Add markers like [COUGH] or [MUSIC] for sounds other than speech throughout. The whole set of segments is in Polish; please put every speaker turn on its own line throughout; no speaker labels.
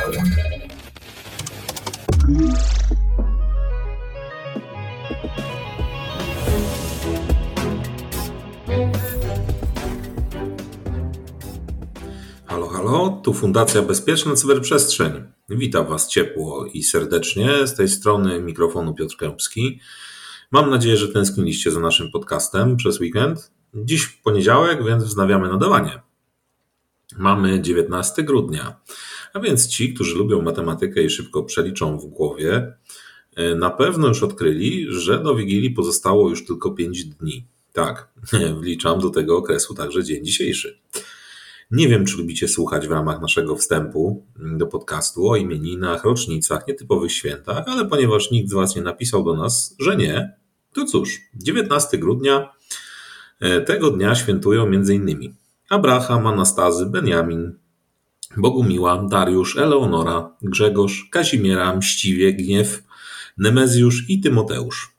Halo, halo, tu Fundacja Bezpieczna Cyberprzestrzeń. Witam Was ciepło i serdecznie. Z tej strony mikrofonu Piotr Kępski. Mam nadzieję, że tęskniliście za naszym podcastem przez weekend. Dziś poniedziałek, więc wznawiamy nadawanie. Mamy 19 grudnia, a więc ci, którzy lubią matematykę i szybko przeliczą w głowie, e, na pewno już odkryli, że do Wigilii pozostało już tylko 5 dni. Tak, [LAUGHS] wliczam do tego okresu także dzień dzisiejszy. Nie wiem, czy lubicie słuchać w ramach naszego wstępu do podcastu o imieninach, rocznicach, nietypowych świętach, ale ponieważ nikt z Was nie napisał do nas, że nie, to cóż, 19 grudnia e, tego dnia świętują m.in. Abraham, Anastazy, Benjamin, Bogumiła, Dariusz, Eleonora, Grzegorz, Kazimiera, Mściwie, Gniew, Nemezjusz i Tymoteusz.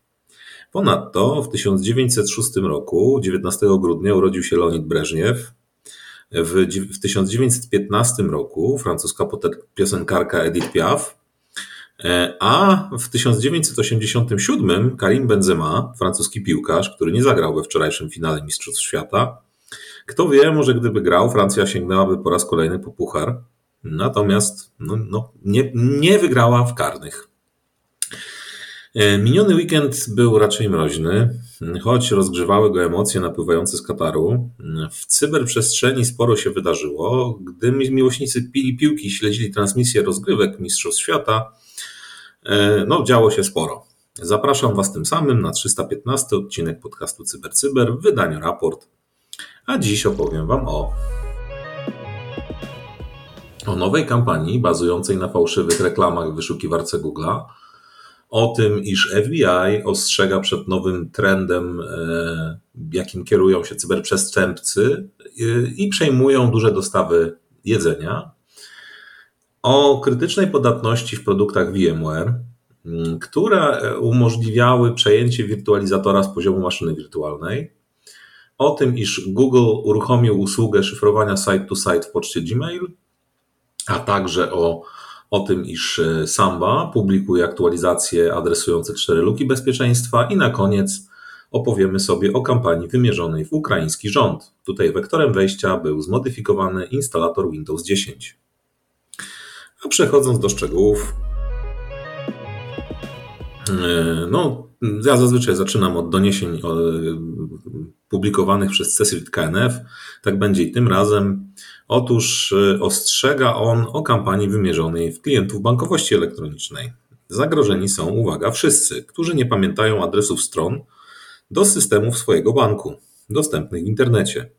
Ponadto w 1906 roku, 19 grudnia, urodził się Leonid Breżniew. W, w 1915 roku francuska piosenkarka Edith Piaf, e, a w 1987 Karim Benzema, francuski piłkarz, który nie zagrał we wczorajszym finale Mistrzostw Świata, kto wie, może gdyby grał, Francja sięgnęłaby po raz kolejny po puchar. Natomiast no, no, nie, nie wygrała w karnych. E, miniony weekend był raczej mroźny, choć rozgrzewały go emocje napływające z Kataru. W cyberprzestrzeni sporo się wydarzyło. Gdy miłośnicy pili piłki śledzili transmisję rozgrywek Mistrzostw Świata, e, no działo się sporo. Zapraszam Was tym samym na 315 odcinek podcastu CyberCyber Cyber w wydaniu raport a dziś opowiem Wam o o nowej kampanii bazującej na fałszywych reklamach w wyszukiwarce Google'a, o tym, iż FBI ostrzega przed nowym trendem, e, jakim kierują się cyberprzestępcy e, i przejmują duże dostawy jedzenia, o krytycznej podatności w produktach VMware, które umożliwiały przejęcie wirtualizatora z poziomu maszyny wirtualnej, o tym, iż Google uruchomił usługę szyfrowania site-to-site w poczcie Gmail, a także o, o tym, iż e, Samba publikuje aktualizacje adresujące cztery luki bezpieczeństwa i na koniec opowiemy sobie o kampanii wymierzonej w ukraiński rząd. Tutaj wektorem wejścia był zmodyfikowany instalator Windows 10. A przechodząc do szczegółów, e, no, ja zazwyczaj zaczynam od doniesień publikowanych przez CECIL KNF. Tak będzie i tym razem. Otóż y, ostrzega on o kampanii wymierzonej w klientów bankowości elektronicznej. Zagrożeni są, uwaga, wszyscy, którzy nie pamiętają adresów stron do systemów swojego banku, dostępnych w internecie.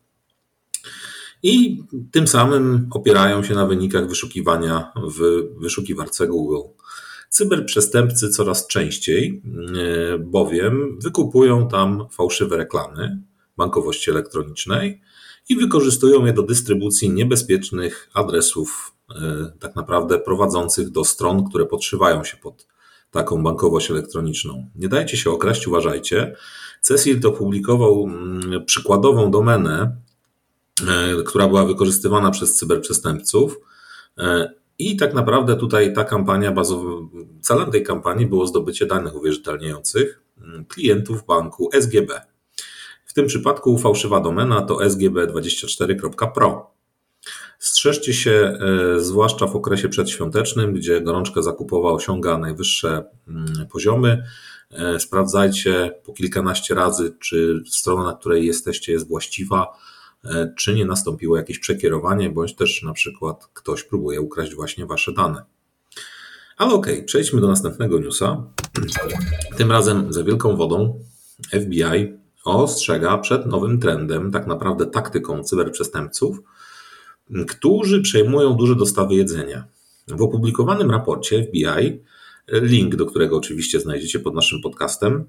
I tym samym opierają się na wynikach wyszukiwania w wyszukiwarce Google. Cyberprzestępcy coraz częściej, y, bowiem wykupują tam fałszywe reklamy, bankowości elektronicznej i wykorzystują je do dystrybucji niebezpiecznych adresów, e, tak naprawdę prowadzących do stron, które podszywają się pod taką bankowość elektroniczną. Nie dajcie się okraść, uważajcie. Cecil to publikował mm, przykładową domenę, e, która była wykorzystywana przez cyberprzestępców. E, I tak naprawdę tutaj ta kampania bazowa, celem tej kampanii było zdobycie danych uwierzytelniających mm, klientów banku SGB. W tym przypadku fałszywa domena to sgb24.pro. Strzeżcie się, e, zwłaszcza w okresie przedświątecznym, gdzie gorączka zakupowa osiąga najwyższe mm, poziomy. E, sprawdzajcie po kilkanaście razy, czy strona, na której jesteście, jest właściwa, e, czy nie nastąpiło jakieś przekierowanie, bądź też na przykład ktoś próbuje ukraść właśnie wasze dane. Ale okej, okay, przejdźmy do następnego newsa. Tym razem za wielką wodą FBI ostrzega przed nowym trendem, tak naprawdę taktyką cyberprzestępców, którzy przejmują duże dostawy jedzenia. W opublikowanym raporcie FBI, link do którego oczywiście znajdziecie pod naszym podcastem,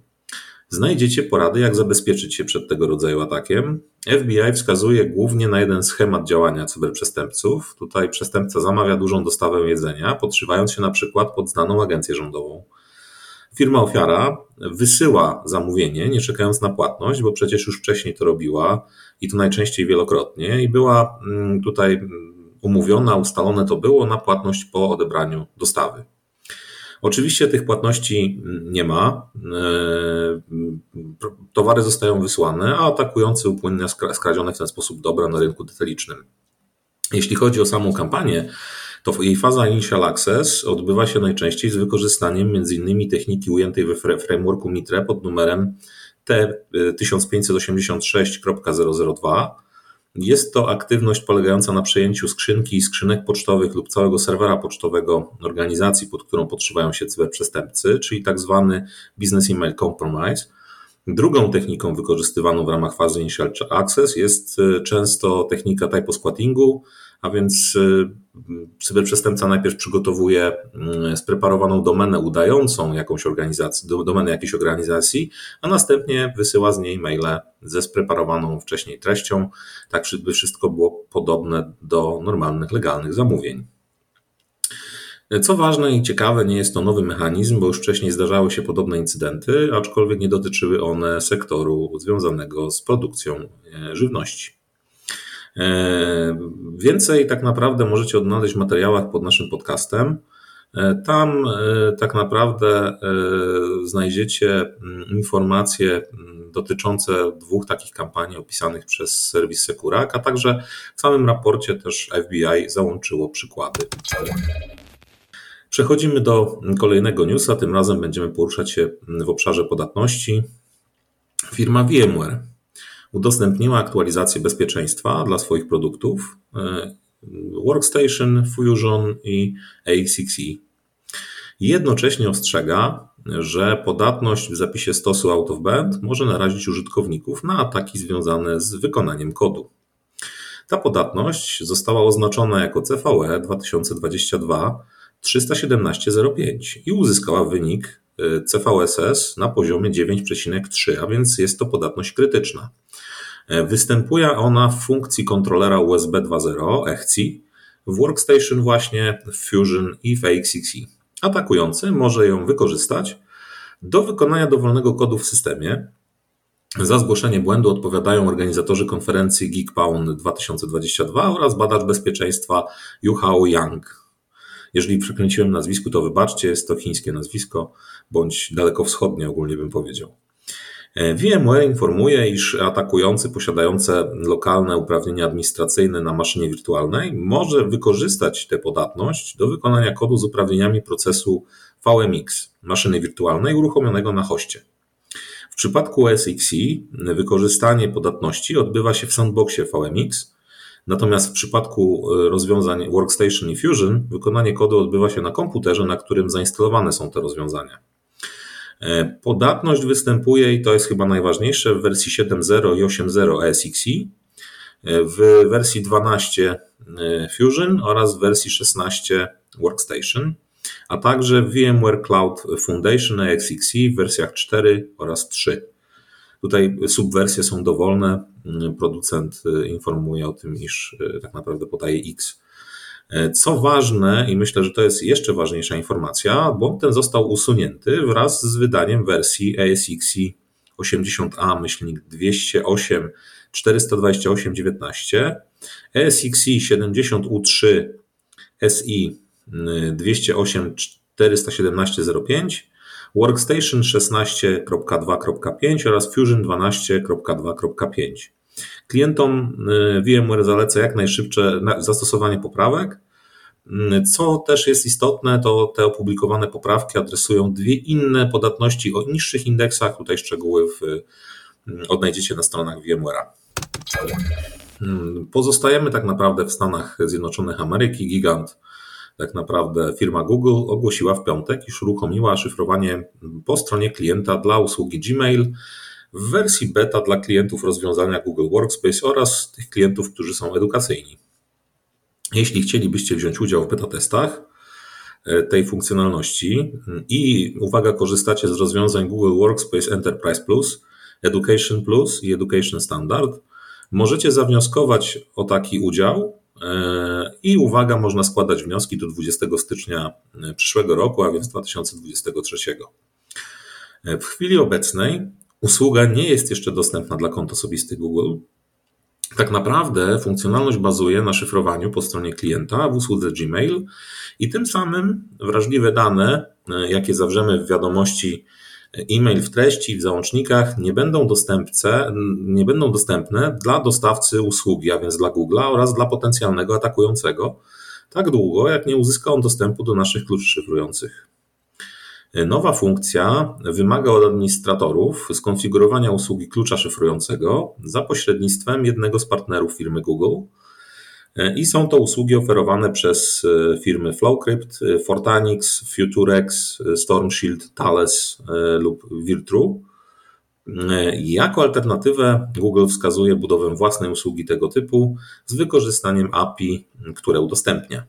znajdziecie porady, jak zabezpieczyć się przed tego rodzaju atakiem. FBI wskazuje głównie na jeden schemat działania cyberprzestępców. Tutaj przestępca zamawia dużą dostawę jedzenia, podszywając się na przykład pod znaną agencję rządową. Firma ofiara wysyła zamówienie, nie czekając na płatność, bo przecież już wcześniej to robiła i to najczęściej wielokrotnie, i była mm, tutaj mm, umówione, ustalone to było na płatność po odebraniu dostawy. Oczywiście tych płatności nie ma. Towary zostają wysłane, a atakujący upłynnia skradzione w ten sposób dobra na rynku detalicznym. Jeśli chodzi o samą kampanię, to jej faza Initial Access odbywa się najczęściej z wykorzystaniem m.in. techniki ujętej we frameworku Mitre pod numerem T1586.002. Jest to aktywność polegająca na przejęciu skrzynki i skrzynek pocztowych lub całego serwera pocztowego organizacji, pod którą podszywają się cyberprzestępcy, czyli tak zwany Business Email Compromise. Drugą techniką wykorzystywaną w ramach fazy Initial Access jest e, często technika typosquattingu, a więc y, cyberprzestępca najpierw przygotowuje y, spreparowaną domenę udającą jakąś organizację, domenę jakiejś organizacji, a następnie wysyła z niej maile ze spreparowaną wcześniej treścią, tak by wszystko było podobne do normalnych, legalnych zamówień. Co ważne i ciekawe, nie jest to nowy mechanizm, bo już wcześniej zdarzały się podobne incydenty, aczkolwiek nie dotyczyły one sektoru związanego z produkcją e, żywności. E, więcej tak naprawdę możecie odnaleźć w materiałach pod naszym podcastem. E, tam e, tak naprawdę znajdziecie mm, informacje mm, dotyczące dwóch takich kampanii opisanych przez serwis Sekurak, a także w samym raporcie też FBI załączyło przykłady. Przechodzimy do kolejnego newsa. Tym razem będziemy poruszać się w obszarze podatności. Firma VMware udostępniła aktualizację bezpieczeństwa dla swoich produktów e, Workstation, Fusion i AXXE. Jednocześnie ostrzega, że podatność w zapisie stosu out of band może narazić użytkowników na ataki związane z wykonaniem kodu. Ta podatność została oznaczona jako CVE 2022 317.05 i uzyskała wynik e, CVSS na poziomie 9,3, a więc jest to podatność krytyczna. E, występuje ona w funkcji kontrolera USB 2.0 EXI w Workstation właśnie w Fusion i w AXXE. Atakujący może ją wykorzystać do wykonania dowolnego kodu w systemie. Za zgłoszenie błędu odpowiadają organizatorzy konferencji GeekPound 2022 oraz badacz bezpieczeństwa Yuhao Yang. Jeżeli przekręciłem nazwisku, to wybaczcie, jest to chińskie nazwisko, bądź dalekowschodnie ogólnie bym powiedział. VMware informuje, iż atakujący posiadający lokalne uprawnienia administracyjne na maszynie wirtualnej może wykorzystać tę podatność do wykonania kodu z uprawnieniami procesu VMX maszyny wirtualnej uruchomionego na hoście. W przypadku SXE wykorzystanie podatności odbywa się w sandboxie VMX, natomiast w przypadku e, rozwiązań Workstation i Fusion wykonanie kodu odbywa się na komputerze, na którym zainstalowane są te rozwiązania. E, podatność występuje i to jest chyba najważniejsze w wersji 7.0 i 8.0 ESXi, e, w wersji 12 e, Fusion oraz w wersji 16 Workstation, a także w VMware Cloud Foundation EXXi w wersjach 4 oraz 3. Tutaj subwersje są dowolne. Producent informuje o tym, iż tak naprawdę podaje X. E, co ważne, i myślę, że to jest jeszcze ważniejsza informacja, błąd ten został usunięty wraz z wydaniem wersji ASXi 80A-208 428.19, ASXi 70U3 SI 208 417.05, Workstation 16.2.5 oraz Fusion 12.2.5. Klientom y, VMware zaleca jak najszybsze zastosowanie poprawek. Mm, co też jest istotne, to te opublikowane poprawki adresują dwie inne podatności o niższych indeksach. Tutaj szczegóły w, mm, odnajdziecie na stronach VMware'a. Pozostajemy tak naprawdę w Stanach Zjednoczonych Ameryki. Gigant, tak naprawdę firma Google, ogłosiła w piątek, iż uruchomiła szyfrowanie po stronie klienta dla usługi Gmail w wersji beta dla klientów rozwiązania Google Workspace oraz tych klientów, którzy są edukacyjni. Jeśli chcielibyście wziąć udział w beta testach e, tej funkcjonalności i uwaga, korzystacie z rozwiązań Google Workspace Enterprise Plus, Education Plus i Education Standard, możecie zawnioskować o taki udział e, i uwaga, można składać wnioski do 20 stycznia e, przyszłego roku, a więc 2023. W chwili obecnej Usługa nie jest jeszcze dostępna dla kont osobistych Google, Tak naprawdę funkcjonalność bazuje na szyfrowaniu po stronie klienta w usłudze Gmail i tym samym wrażliwe dane, e, jakie zawrzemy w wiadomości e-mail w treści, w załącznikach, nie będą, nie będą dostępne dla dostawcy usługi, a więc dla Google'a oraz dla potencjalnego atakującego, tak długo, jak nie uzyska on dostępu do naszych kluczy szyfrujących. Nowa funkcja wymaga od administratorów skonfigurowania usługi klucza szyfrującego za pośrednictwem jednego z partnerów firmy Google. I są to usługi oferowane przez firmy Flowcrypt, Fortanix, Futurex, Stormshield, Thales lub Virtru. Jako alternatywę Google wskazuje budowę własnej usługi tego typu z wykorzystaniem API, które udostępnia.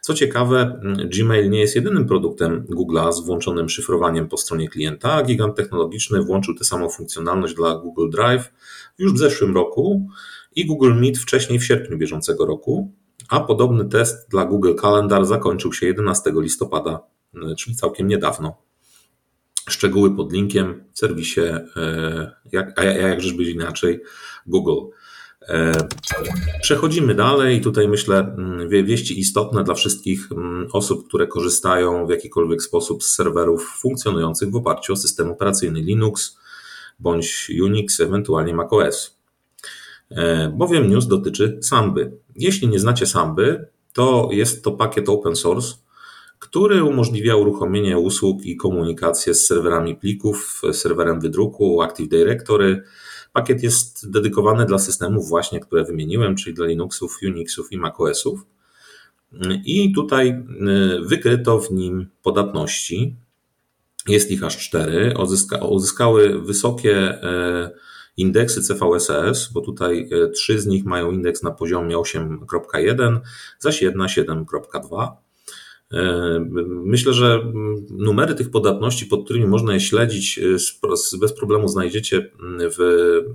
Co ciekawe, Gmail nie jest jedynym produktem Google'a z włączonym szyfrowaniem po stronie klienta. Gigant technologiczny włączył tę samą funkcjonalność dla Google Drive już w zeszłym roku i Google Meet wcześniej w sierpniu bieżącego roku, a podobny test dla Google Calendar zakończył się 11 listopada, czyli całkiem niedawno. Szczegóły pod linkiem w serwisie, e, jak, a jakżeż być inaczej, Google. E, przechodzimy dalej. Tutaj myślę, mm, wieści istotne dla wszystkich mm, osób, które korzystają w jakikolwiek sposób z serwerów funkcjonujących w oparciu o system operacyjny Linux bądź Unix, ewentualnie macOS. E, bowiem news dotyczy Samby. Jeśli nie znacie Samby, to jest to pakiet open source, który umożliwia uruchomienie usług i komunikację z serwerami plików, serwerem wydruku, Active Directory, Pakiet jest dedykowany dla systemów właśnie, które wymieniłem, czyli dla Linuxów, Unixów i macOSów. I tutaj y, wykryto w nim podatności. Jest ich aż cztery. uzyskały wysokie e, indeksy CVSS, bo tutaj e, trzy z nich mają indeks na poziomie 8.1, zaś jedna 7.2. E, myślę, że numery tych podatności, pod którymi można je śledzić, e, bez problemu znajdziecie mm, w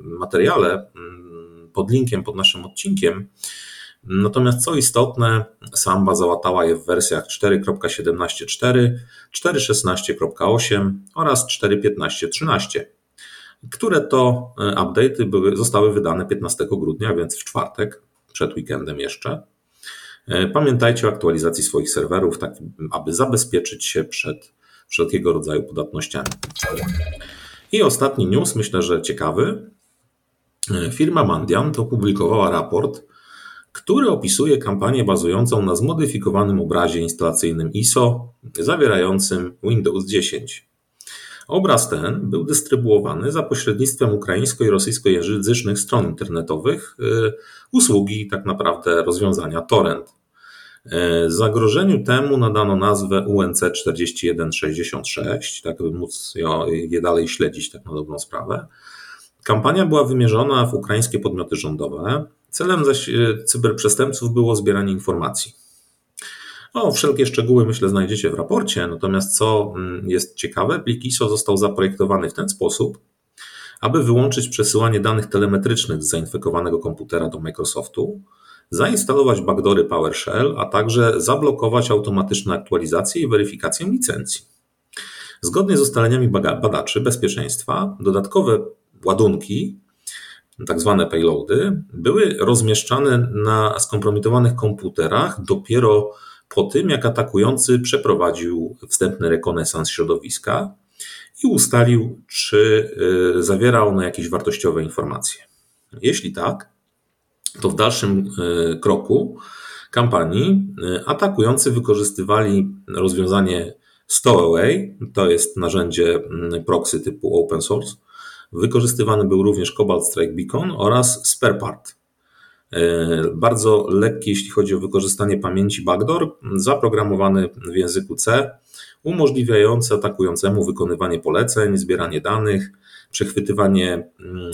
materiale mm, pod linkiem pod naszym odcinkiem. Natomiast co istotne, Samba załatała je w wersjach 4.17.4, 4.16.8 oraz 4.15.13, które to e, update'y zostały wydane 15 grudnia, więc w czwartek, przed weekendem jeszcze. E, pamiętajcie o aktualizacji swoich serwerów, tak aby zabezpieczyć się przed wszelkiego rodzaju podatnościami. I ostatni news, myślę, że ciekawy. E, firma Mandiant opublikowała raport, który opisuje kampanię bazującą na zmodyfikowanym obrazie instalacyjnym ISO zawierającym Windows 10. Obraz ten był dystrybuowany za pośrednictwem ukraińsko- i rosyjskojęzycznych stron internetowych, y, usługi tak naprawdę rozwiązania torrent. Y, zagrożeniu temu nadano nazwę UNC 4166, tak by móc je dalej śledzić tak na dobrą sprawę. Kampania była wymierzona w ukraińskie podmioty rządowe. Celem zaś y, cyberprzestępców było zbieranie informacji. No, wszelkie szczegóły myślę znajdziecie w raporcie, natomiast co mm, jest ciekawe, plik ISO został zaprojektowany w ten sposób, aby wyłączyć przesyłanie danych telemetrycznych z zainfekowanego komputera do Microsoftu, zainstalować backdory PowerShell, a także zablokować automatyczne aktualizacje i weryfikację licencji. Zgodnie z ustaleniami badaczy bezpieczeństwa, dodatkowe ładunki, tak zwane payloady, były rozmieszczane na skompromitowanych komputerach dopiero po tym, jak atakujący przeprowadził wstępny rekonesans środowiska i ustalił, czy y, zawiera ono jakieś wartościowe informacje. Jeśli tak, to w dalszym y, kroku kampanii y, atakujący wykorzystywali rozwiązanie Stowaway, to jest narzędzie mm, proxy typu open source. Wykorzystywany był również Cobalt Strike Beacon oraz SparePart. E, bardzo lekki, jeśli chodzi o wykorzystanie pamięci backdoor, zaprogramowany w języku C, umożliwiający atakującemu wykonywanie poleceń, zbieranie danych, przechwytywanie mm,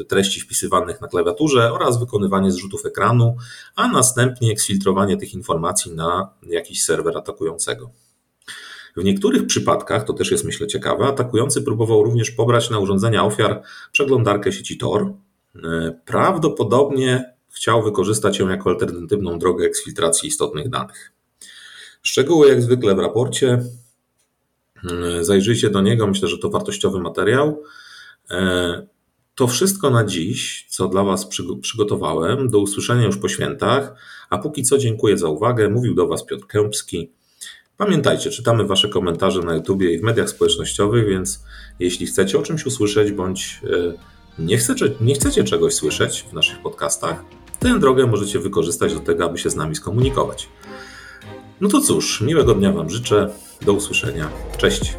e, treści wpisywanych na klawiaturze oraz wykonywanie zrzutów ekranu, a następnie eksfiltrowanie tych informacji na jakiś serwer atakującego. W niektórych przypadkach, to też jest myślę ciekawe, atakujący próbował również pobrać na urządzenia ofiar przeglądarkę sieci Tor. E, prawdopodobnie chciał wykorzystać ją jako alternatywną drogę eksfiltracji istotnych danych. Szczegóły jak zwykle w raporcie. Hmm, zajrzyjcie do niego, myślę, że to wartościowy materiał. E, to wszystko na dziś, co dla Was przygotowałem. Do usłyszenia już po świętach. A póki co dziękuję za uwagę. Mówił do Was Piotr Kępski. Pamiętajcie, czytamy Wasze komentarze na YouTubie i w mediach społecznościowych, więc jeśli chcecie o czymś usłyszeć, bądź e, nie chcecie, nie chcecie czegoś słyszeć w naszych podcastach, tę drogę możecie wykorzystać do tego, aby się z nami skomunikować. No to cóż, miłego dnia Wam życzę. Do usłyszenia. Cześć.